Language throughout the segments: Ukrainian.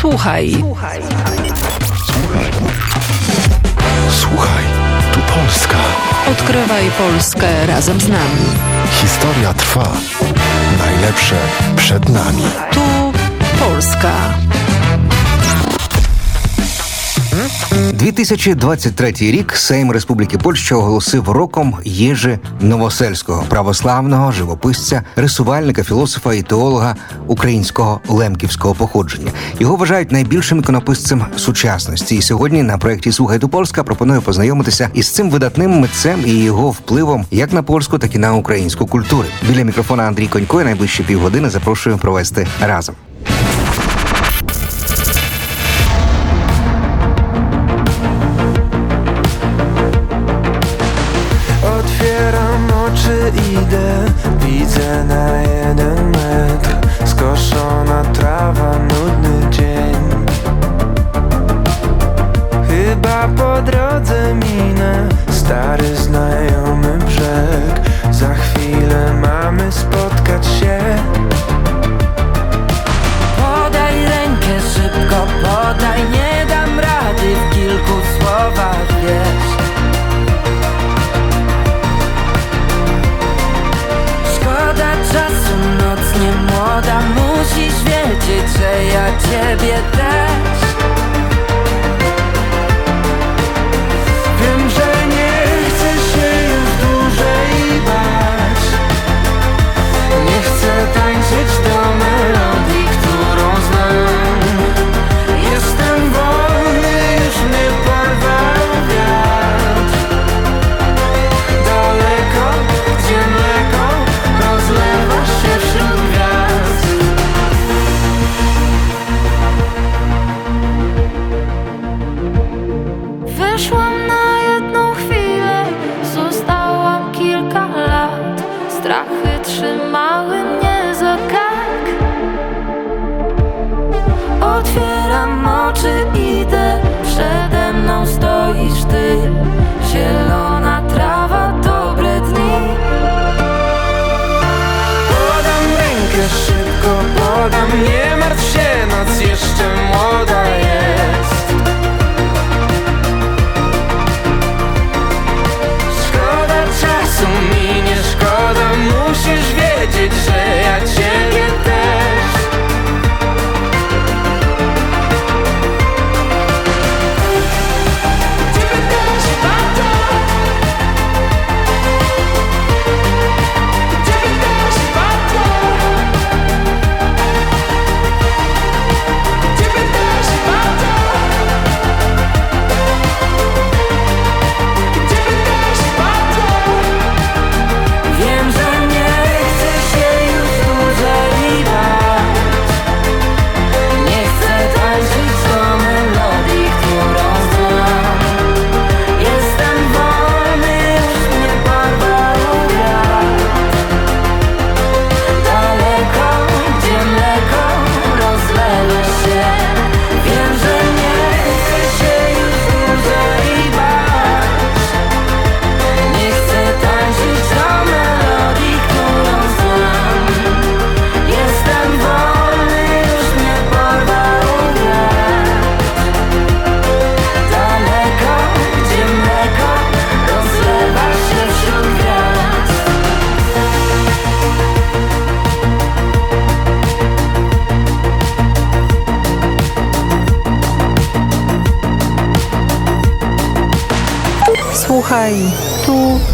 Słuchaj. Słuchaj. Słuchaj, tu Polska. Odkrywaj Polskę razem z nami. Historia trwa. Najlepsze przed nami. Tu Polska. 2023 рік Сейм Республіки Польща оголосив роком Єжи Новосельського, православного живописця, рисувальника, філософа і теолога українського лемківського походження. Його вважають найбільшим іконописцем сучасності. І сьогодні на проєкті «Слухайте Польська пропоную познайомитися із цим видатним митцем і його впливом як на польську, так і на українську культуру. Біля мікрофона Андрій Конько і найближчі півгодини запрошую провести разом.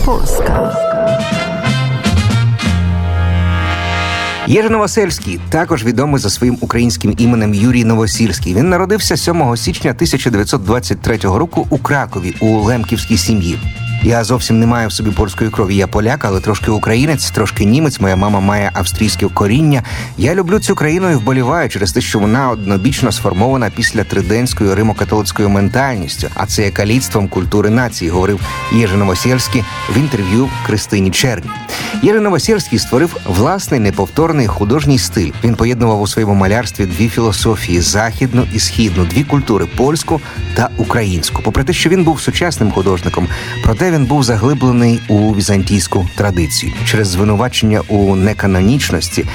Polska. Єжи Новосельський, також відомий за своїм українським іменем Юрій Новосільський. Він народився 7 січня 1923 року у Кракові у лемківській сім'ї. Я зовсім не маю в собі польської крові. Я поляк, але трошки українець, трошки німець. Моя мама має австрійське коріння. Я люблю цю країну і вболіваю через те, що вона однобічно сформована після триденською римо-католицькою ментальністю, а це є каліцтвом культури нації, говорив Єжи Новосельський в інтерв'ю Кристині Черні. Єжи Новосельський створив власний неповторний художній стиль. Він поєднував у своєму малярстві дві філософії західну і східну, дві культури польську та українську. Попри те, що він був сучасним художником, проте він він був заглиблений у візантійську традицію через звинувачення у неканонічності,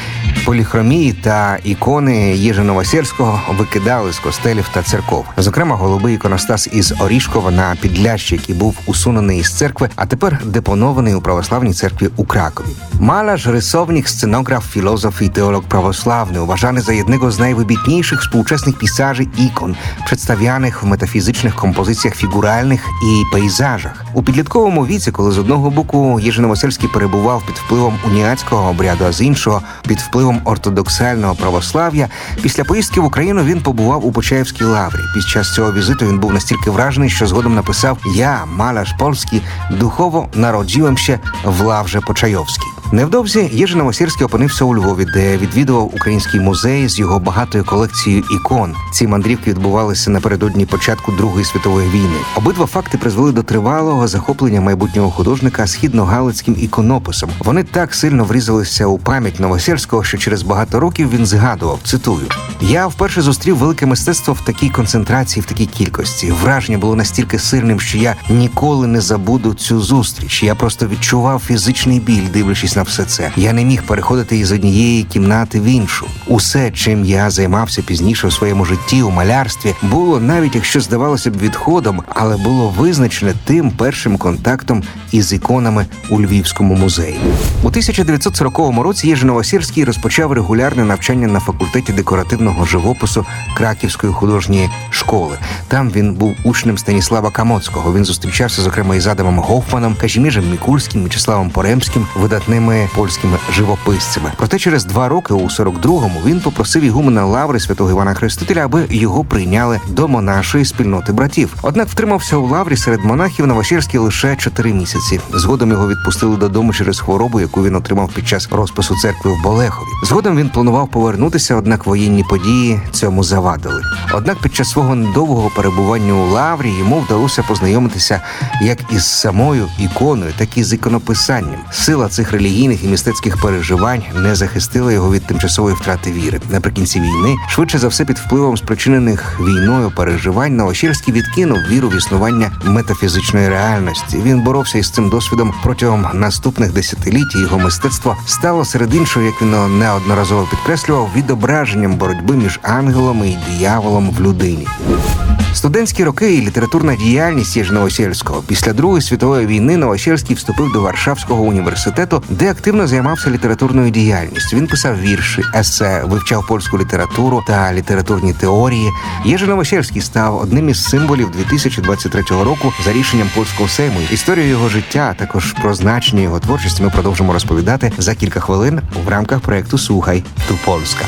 поліхромії та ікони Єжи Новосельського викидали з костелів та церков. Зокрема, голубий іконостас із Орішкова на Підлящі, який був усунений із церкви, а тепер депонований у православній церкві у Кракові. Malarz, rysownik, scenograf, filozof i teolog prawosławny, uważany za jednego z najwybitniejszych współczesnych pisarzy ikon, przedstawianych w metafizycznych kompozycjach figuralnych i pejzażach. У підлітковому віці, коли з одного боку Єжи Новосельський перебував під впливом уніатського обряду, а з іншого під впливом ортодоксального православ'я, після поїздки в Україну він побував у Почаївській лаврі. Під час цього візиту він був настільки вражений, що згодом написав: Я, маляш польський, духово народжівемся в лавже Почайовській. Невдовзі Єжи Новосірський опинився у Львові, де відвідував український музей з його багатою колекцією ікон. Ці мандрівки відбувалися напередодні початку Другої світової війни. Обидва факти призвели до тривалого захоплення майбутнього художника східно-галицьким іконописом. Вони так сильно врізалися у пам'ять Новосірського, що через багато років він згадував. Цитую: я вперше зустрів велике мистецтво в такій концентрації, в такій кількості. Враження було настільки сильним, що я ніколи не забуду цю зустріч. Я просто відчував фізичний біль, дивлячись на все це. Я не міг переходити із однієї кімнати в іншу. Усе, чим я займався пізніше у своєму житті, у малярстві, було навіть якщо здавалося б відходом, але було визначене тим першим контактом із іконами у Львівському музеї. У 1940 році Єжи Новосірський розпочав регулярне навчання на факультеті декоративного живопису Краківської художньої школи. Там він був учнем Станіслава Камоцького. Він зустрічався зокрема із Адамом Гофманом, Кажіміжем Мікульським, Вячеславом Поремським, видатними польськими живописцями. Проте через два роки, у 42-му, він попросив ігумена лаври святого Івана Хрестителя, аби його прийняли до монашої спільноти братів. Однак втримався у лаврі серед монахів на Новосірський лише чотири місяці. Згодом його відпустили додому через хворобу, яку він отримав під час розпису церкви в Болехові. Згодом він планував повернутися, однак воєнні події цьому завадили. Однак під час свого недовгого перебування у лаврі йому вдалося познайомитися як із самою іконою, так і з іконописанням. Сила цих релігійних і мистецьких переживань не захистила його від тимчасової втрати віри. Наприкінці війни, швидше за все, під впливом спричинених війною переживань, Новосірський відкинув віру в існування метафізичної реальності. Він боровся із цим досвідом протягом наступних десятиліть. Його мистецтво стало серед іншого, як він неодноразово підкреслював, відображенням боротьби між ангелом і дияволом в людині. Студентські роки і літературна діяльність Єжи Новосельського після Другої світової війни Новосельський вступив до Варшавського університету, де активно займався літературною діяльністю. Він писав вірші, есе, вивчав польську літературу та літературні теорії. Єжи Новосельський став одним із символів 2023 року за рішенням польського сейму. Історію його життя, а також про значення його творчості ми продовжимо розповідати за кілька хвилин в рамках проекту Слухай ту Польська.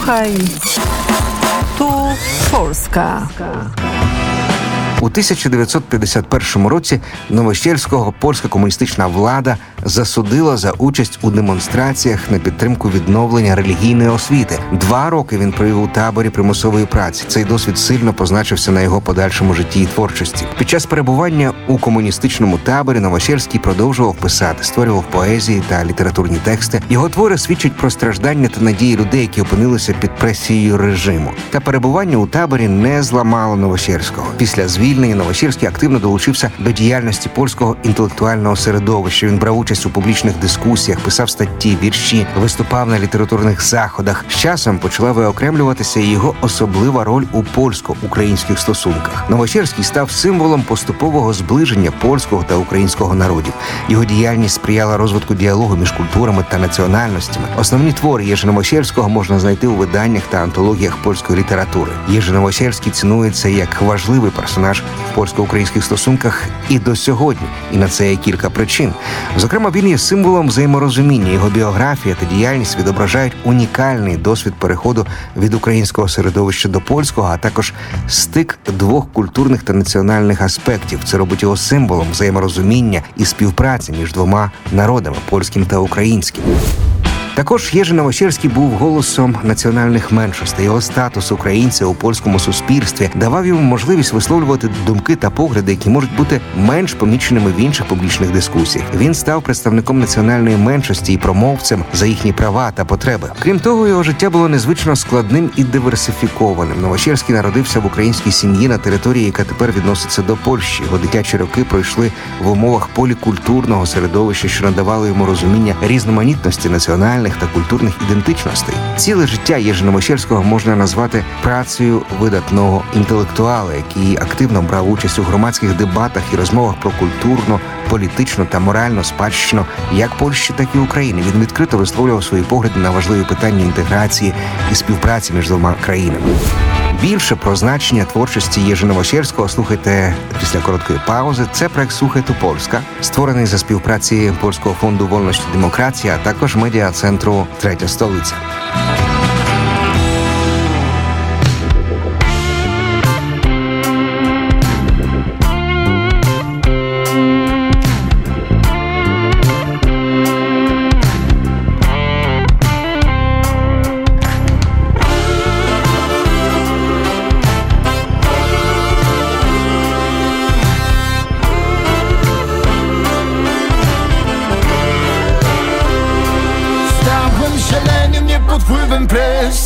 Słuchaj, tu Polska. У 1951 році Новощельського польська комуністична влада засудила за участь у демонстраціях на підтримку відновлення релігійної освіти. Два роки він провів у таборі примусової праці. Цей досвід сильно позначився на його подальшому житті і творчості. Під час перебування у комуністичному таборі Новощельський продовжував писати, створював поезії та літературні тексти. Його твори свідчать про страждання та надії людей, які опинилися під пресією режиму. Та перебування у таборі не зламало Новощельського. Після звільнення Новощельський активно долучився до діяльності польського інтелектуального середовища. Він брав участь у публічних дискусіях, писав статті, вірші, виступав на літературних заходах. З часом почала виокремлюватися його особлива роль у польсько-українських стосунках. Новощельський став символом поступового зближення польського та українського народів. Його діяльність сприяла розвитку діалогу між культурами та національностями. Основні твори Єжи Новосельського можна знайти у виданнях та антологіях польської літератури. Єжи Новосельський цінується як важливий персонаж в польсько-українських стосунках і до сьогодні. І на це є кілька причин. Зокрема, він є символом взаєморозуміння. Його біографія та діяльність відображають унікальний досвід переходу від українського середовища до польського, а також стик двох культурних та національних аспектів. Це робить його символом взаєморозуміння і співпраці між двома народами польським та українським. Також Єжи Новощерський був голосом національних меншостей. Його статус українця у польському суспільстві давав йому можливість висловлювати думки та погляди, які можуть бути менш поміченими в інших публічних дискусіях. Він став представником національної меншості і промовцем за їхні права та потреби. Крім того, його життя було незвично складним і диверсифікованим. Новощерський народився в українській сім'ї на території, яка тепер відноситься до Польщі. Його дитячі роки пройшли в умовах полікультурного середовища, що надавало йому розуміння різноманітності національних та культурних ідентичностей. Ціле життя Єжи Новощерського можна назвати працею видатного інтелектуала, який активно брав участь у громадських дебатах і розмовах про культурну, політичну та моральну спадщину як Польщі, так і України. Він відкрито висловлював свої погляди на важливі питання інтеграції і співпраці між двома країнами. Більше про значення творчості Єжи Новощерського слухайте після короткої паузи. Це проект Слухайте Польська, створений за співпраці Польського фонду вольності і демократії, а також медіа центру Третя столиця.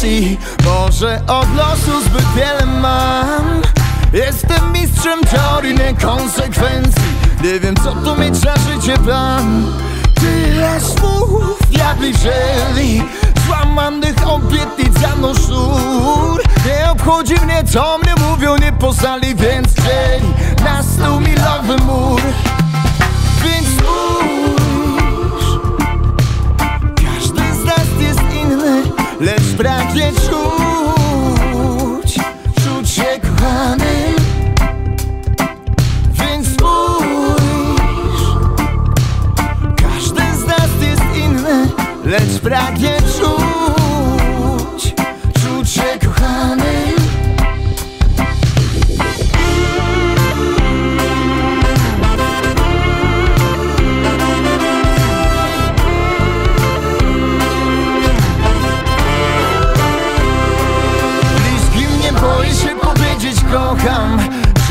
Presji Może od losu zbyt wiele mam. Jestem mistrzem teorii niekonsekwencji Nie wiem co tu mieć za życie plan. Tyle słów diabli wzięli. Złamanych obietnic za sznur Nie obchodzi mnie co mnie mówią nie poznali Więc chcieli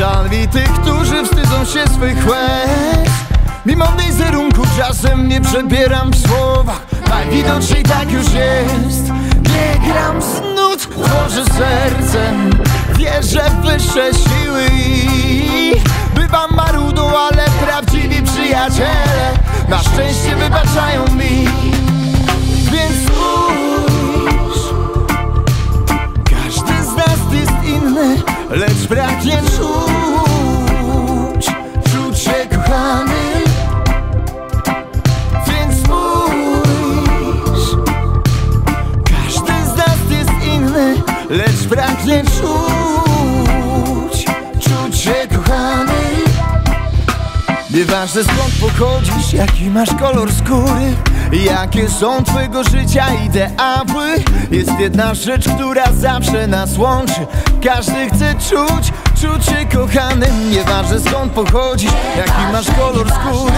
Mi tych, którzy wstydzą się swych łez. Mimo wizerunku czasem nie przebieram w słowach. Najwidoczniej tak już jest. Nie gram z nut, tworzę sercem Wierzę w wyższe siły Bywam marudą, ale prawdziwi przyjaciele Na szczęście wybaczają mi. Więc spójrz. Każdy z nas jest inny, lecz braknie czuć braknie czuć Czuć się kochany. Nieważne skąd pochodzisz, jaki masz kolor skóry Jakie są twego życia ideały. Jest jedna rzecz, która zawsze nas łączy. Każdy chce czuć, czuć się kochanym Nieważne skąd pochodzisz, jaki masz kolor skóry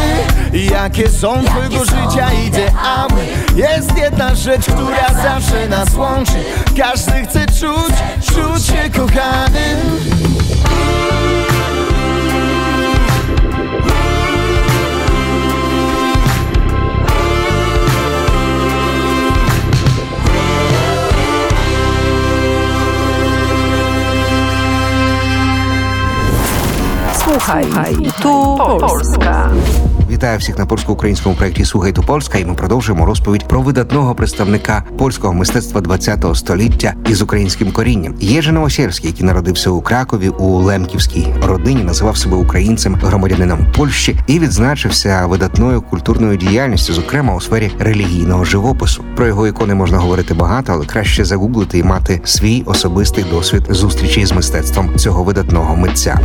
Jakie są twojego życia ideały. Jest jedna rzecz, która zawsze nas łączy. Każdy chce czuć, czuć się kochanym Słuchaj, tu Polska. Вітаю всіх на польсько-українському проєкті Слухайте Польська, і ми продовжуємо розповідь про видатного представника польського мистецтва ХХ століття із українським корінням. Єжи Новосельський, який народився у Кракові у Лемківській родині, називав себе українцем, громадянином Польщі і відзначився видатною культурною діяльністю, зокрема у сфері релігійного живопису. Про його ікони можна говорити багато, але краще загуглити і мати свій особистий досвід зустрічі з мистецтвом цього видатного митця.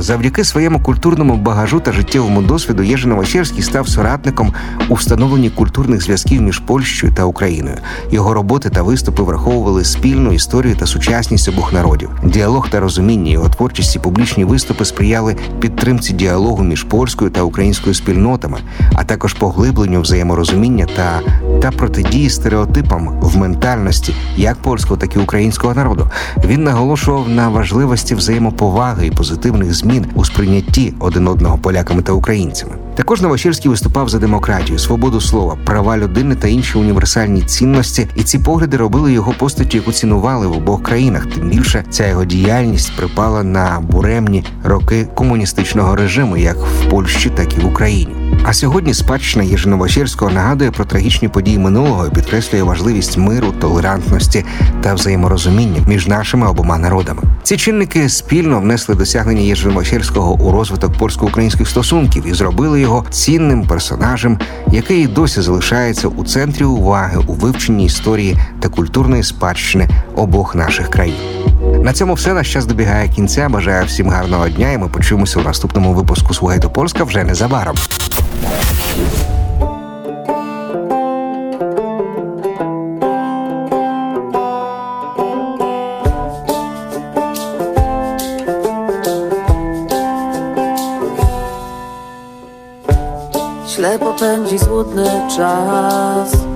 Завдяки своєму культурному багажу та життєвому досвіду Єжи Новосельський став соратником у встановленні культурних зв'язків між Польщею та Україною. Його роботи та виступи враховували спільну історію та сучасність обох народів. Діалог та розуміння його творчості, публічні виступи сприяли підтримці діалогу між польською та українською спільнотами, а також поглибленню взаєморозуміння та, та протидії стереотипам в ментальності як польського, так і українського народу. Він наголошував на важливості взаємоповаги і позитивних змін у сприйнятті один одного поляками та українцями. Також Новосільський виступав за демократію, свободу слова, права людини та інші універсальні цінності, і ці погляди робили його постаттю, яку цінували в обох країнах. Тим більше ця його діяльність припала на буремні роки комуністичного режиму, як в Польщі, так і в Україні. А сьогодні спадщина Єжиновосільського нагадує про трагічні події минулого і підкреслює важливість миру, толерантності та взаєморозуміння між нашими обома народами. Ці чинники спільно внесли досягнення Єжиновосільського у розвиток польсько-українських стосунків і зробили його цінним персонажем, який досі залишається у центрі уваги у вивченні історії та культурної спадщини обох наших країн. На цьому все наш час добігає кінця. Бажаю всім гарного дня, і ми почуємося у наступному випуску «Слугай до Польська» вже незабаром. Ślepo pędzi złudny czas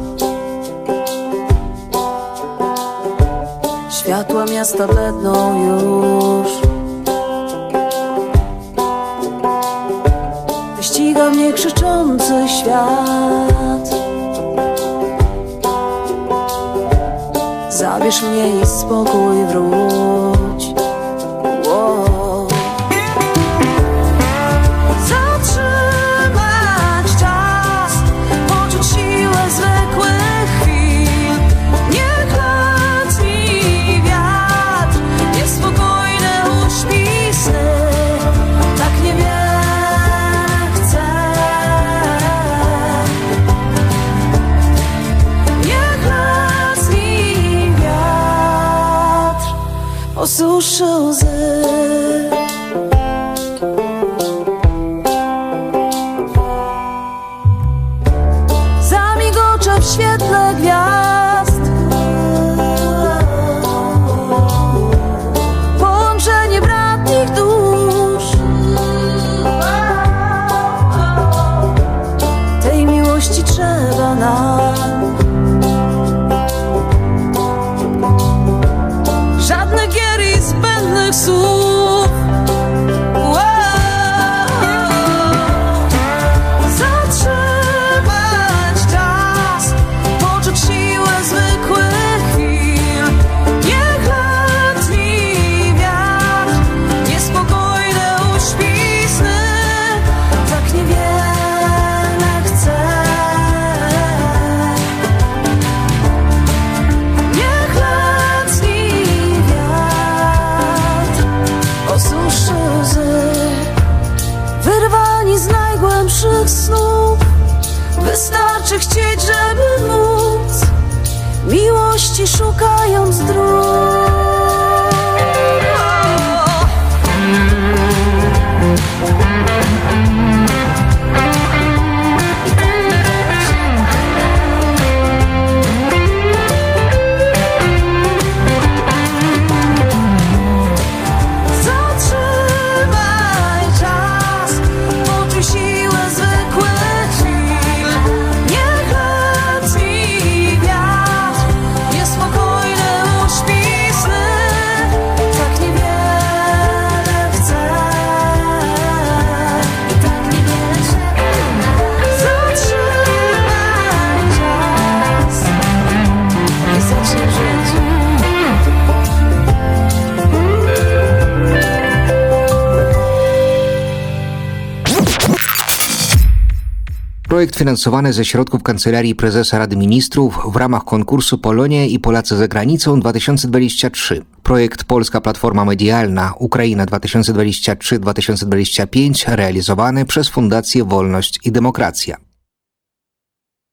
Światła miasta bledną już. Wyściga mnie krzyczący świat. Zabierz mnie i spokój wróć Miłości szukając dróg Projekt finansowany ze środków Kancelarii Prezesa Rady Ministrów w ramach konkursu Polonia i Polacy za granicą 2023. Projekt Polska Platforma Medialna Ukraina 2023-2025 realizowany przez Fundację Wolność i Demokracja.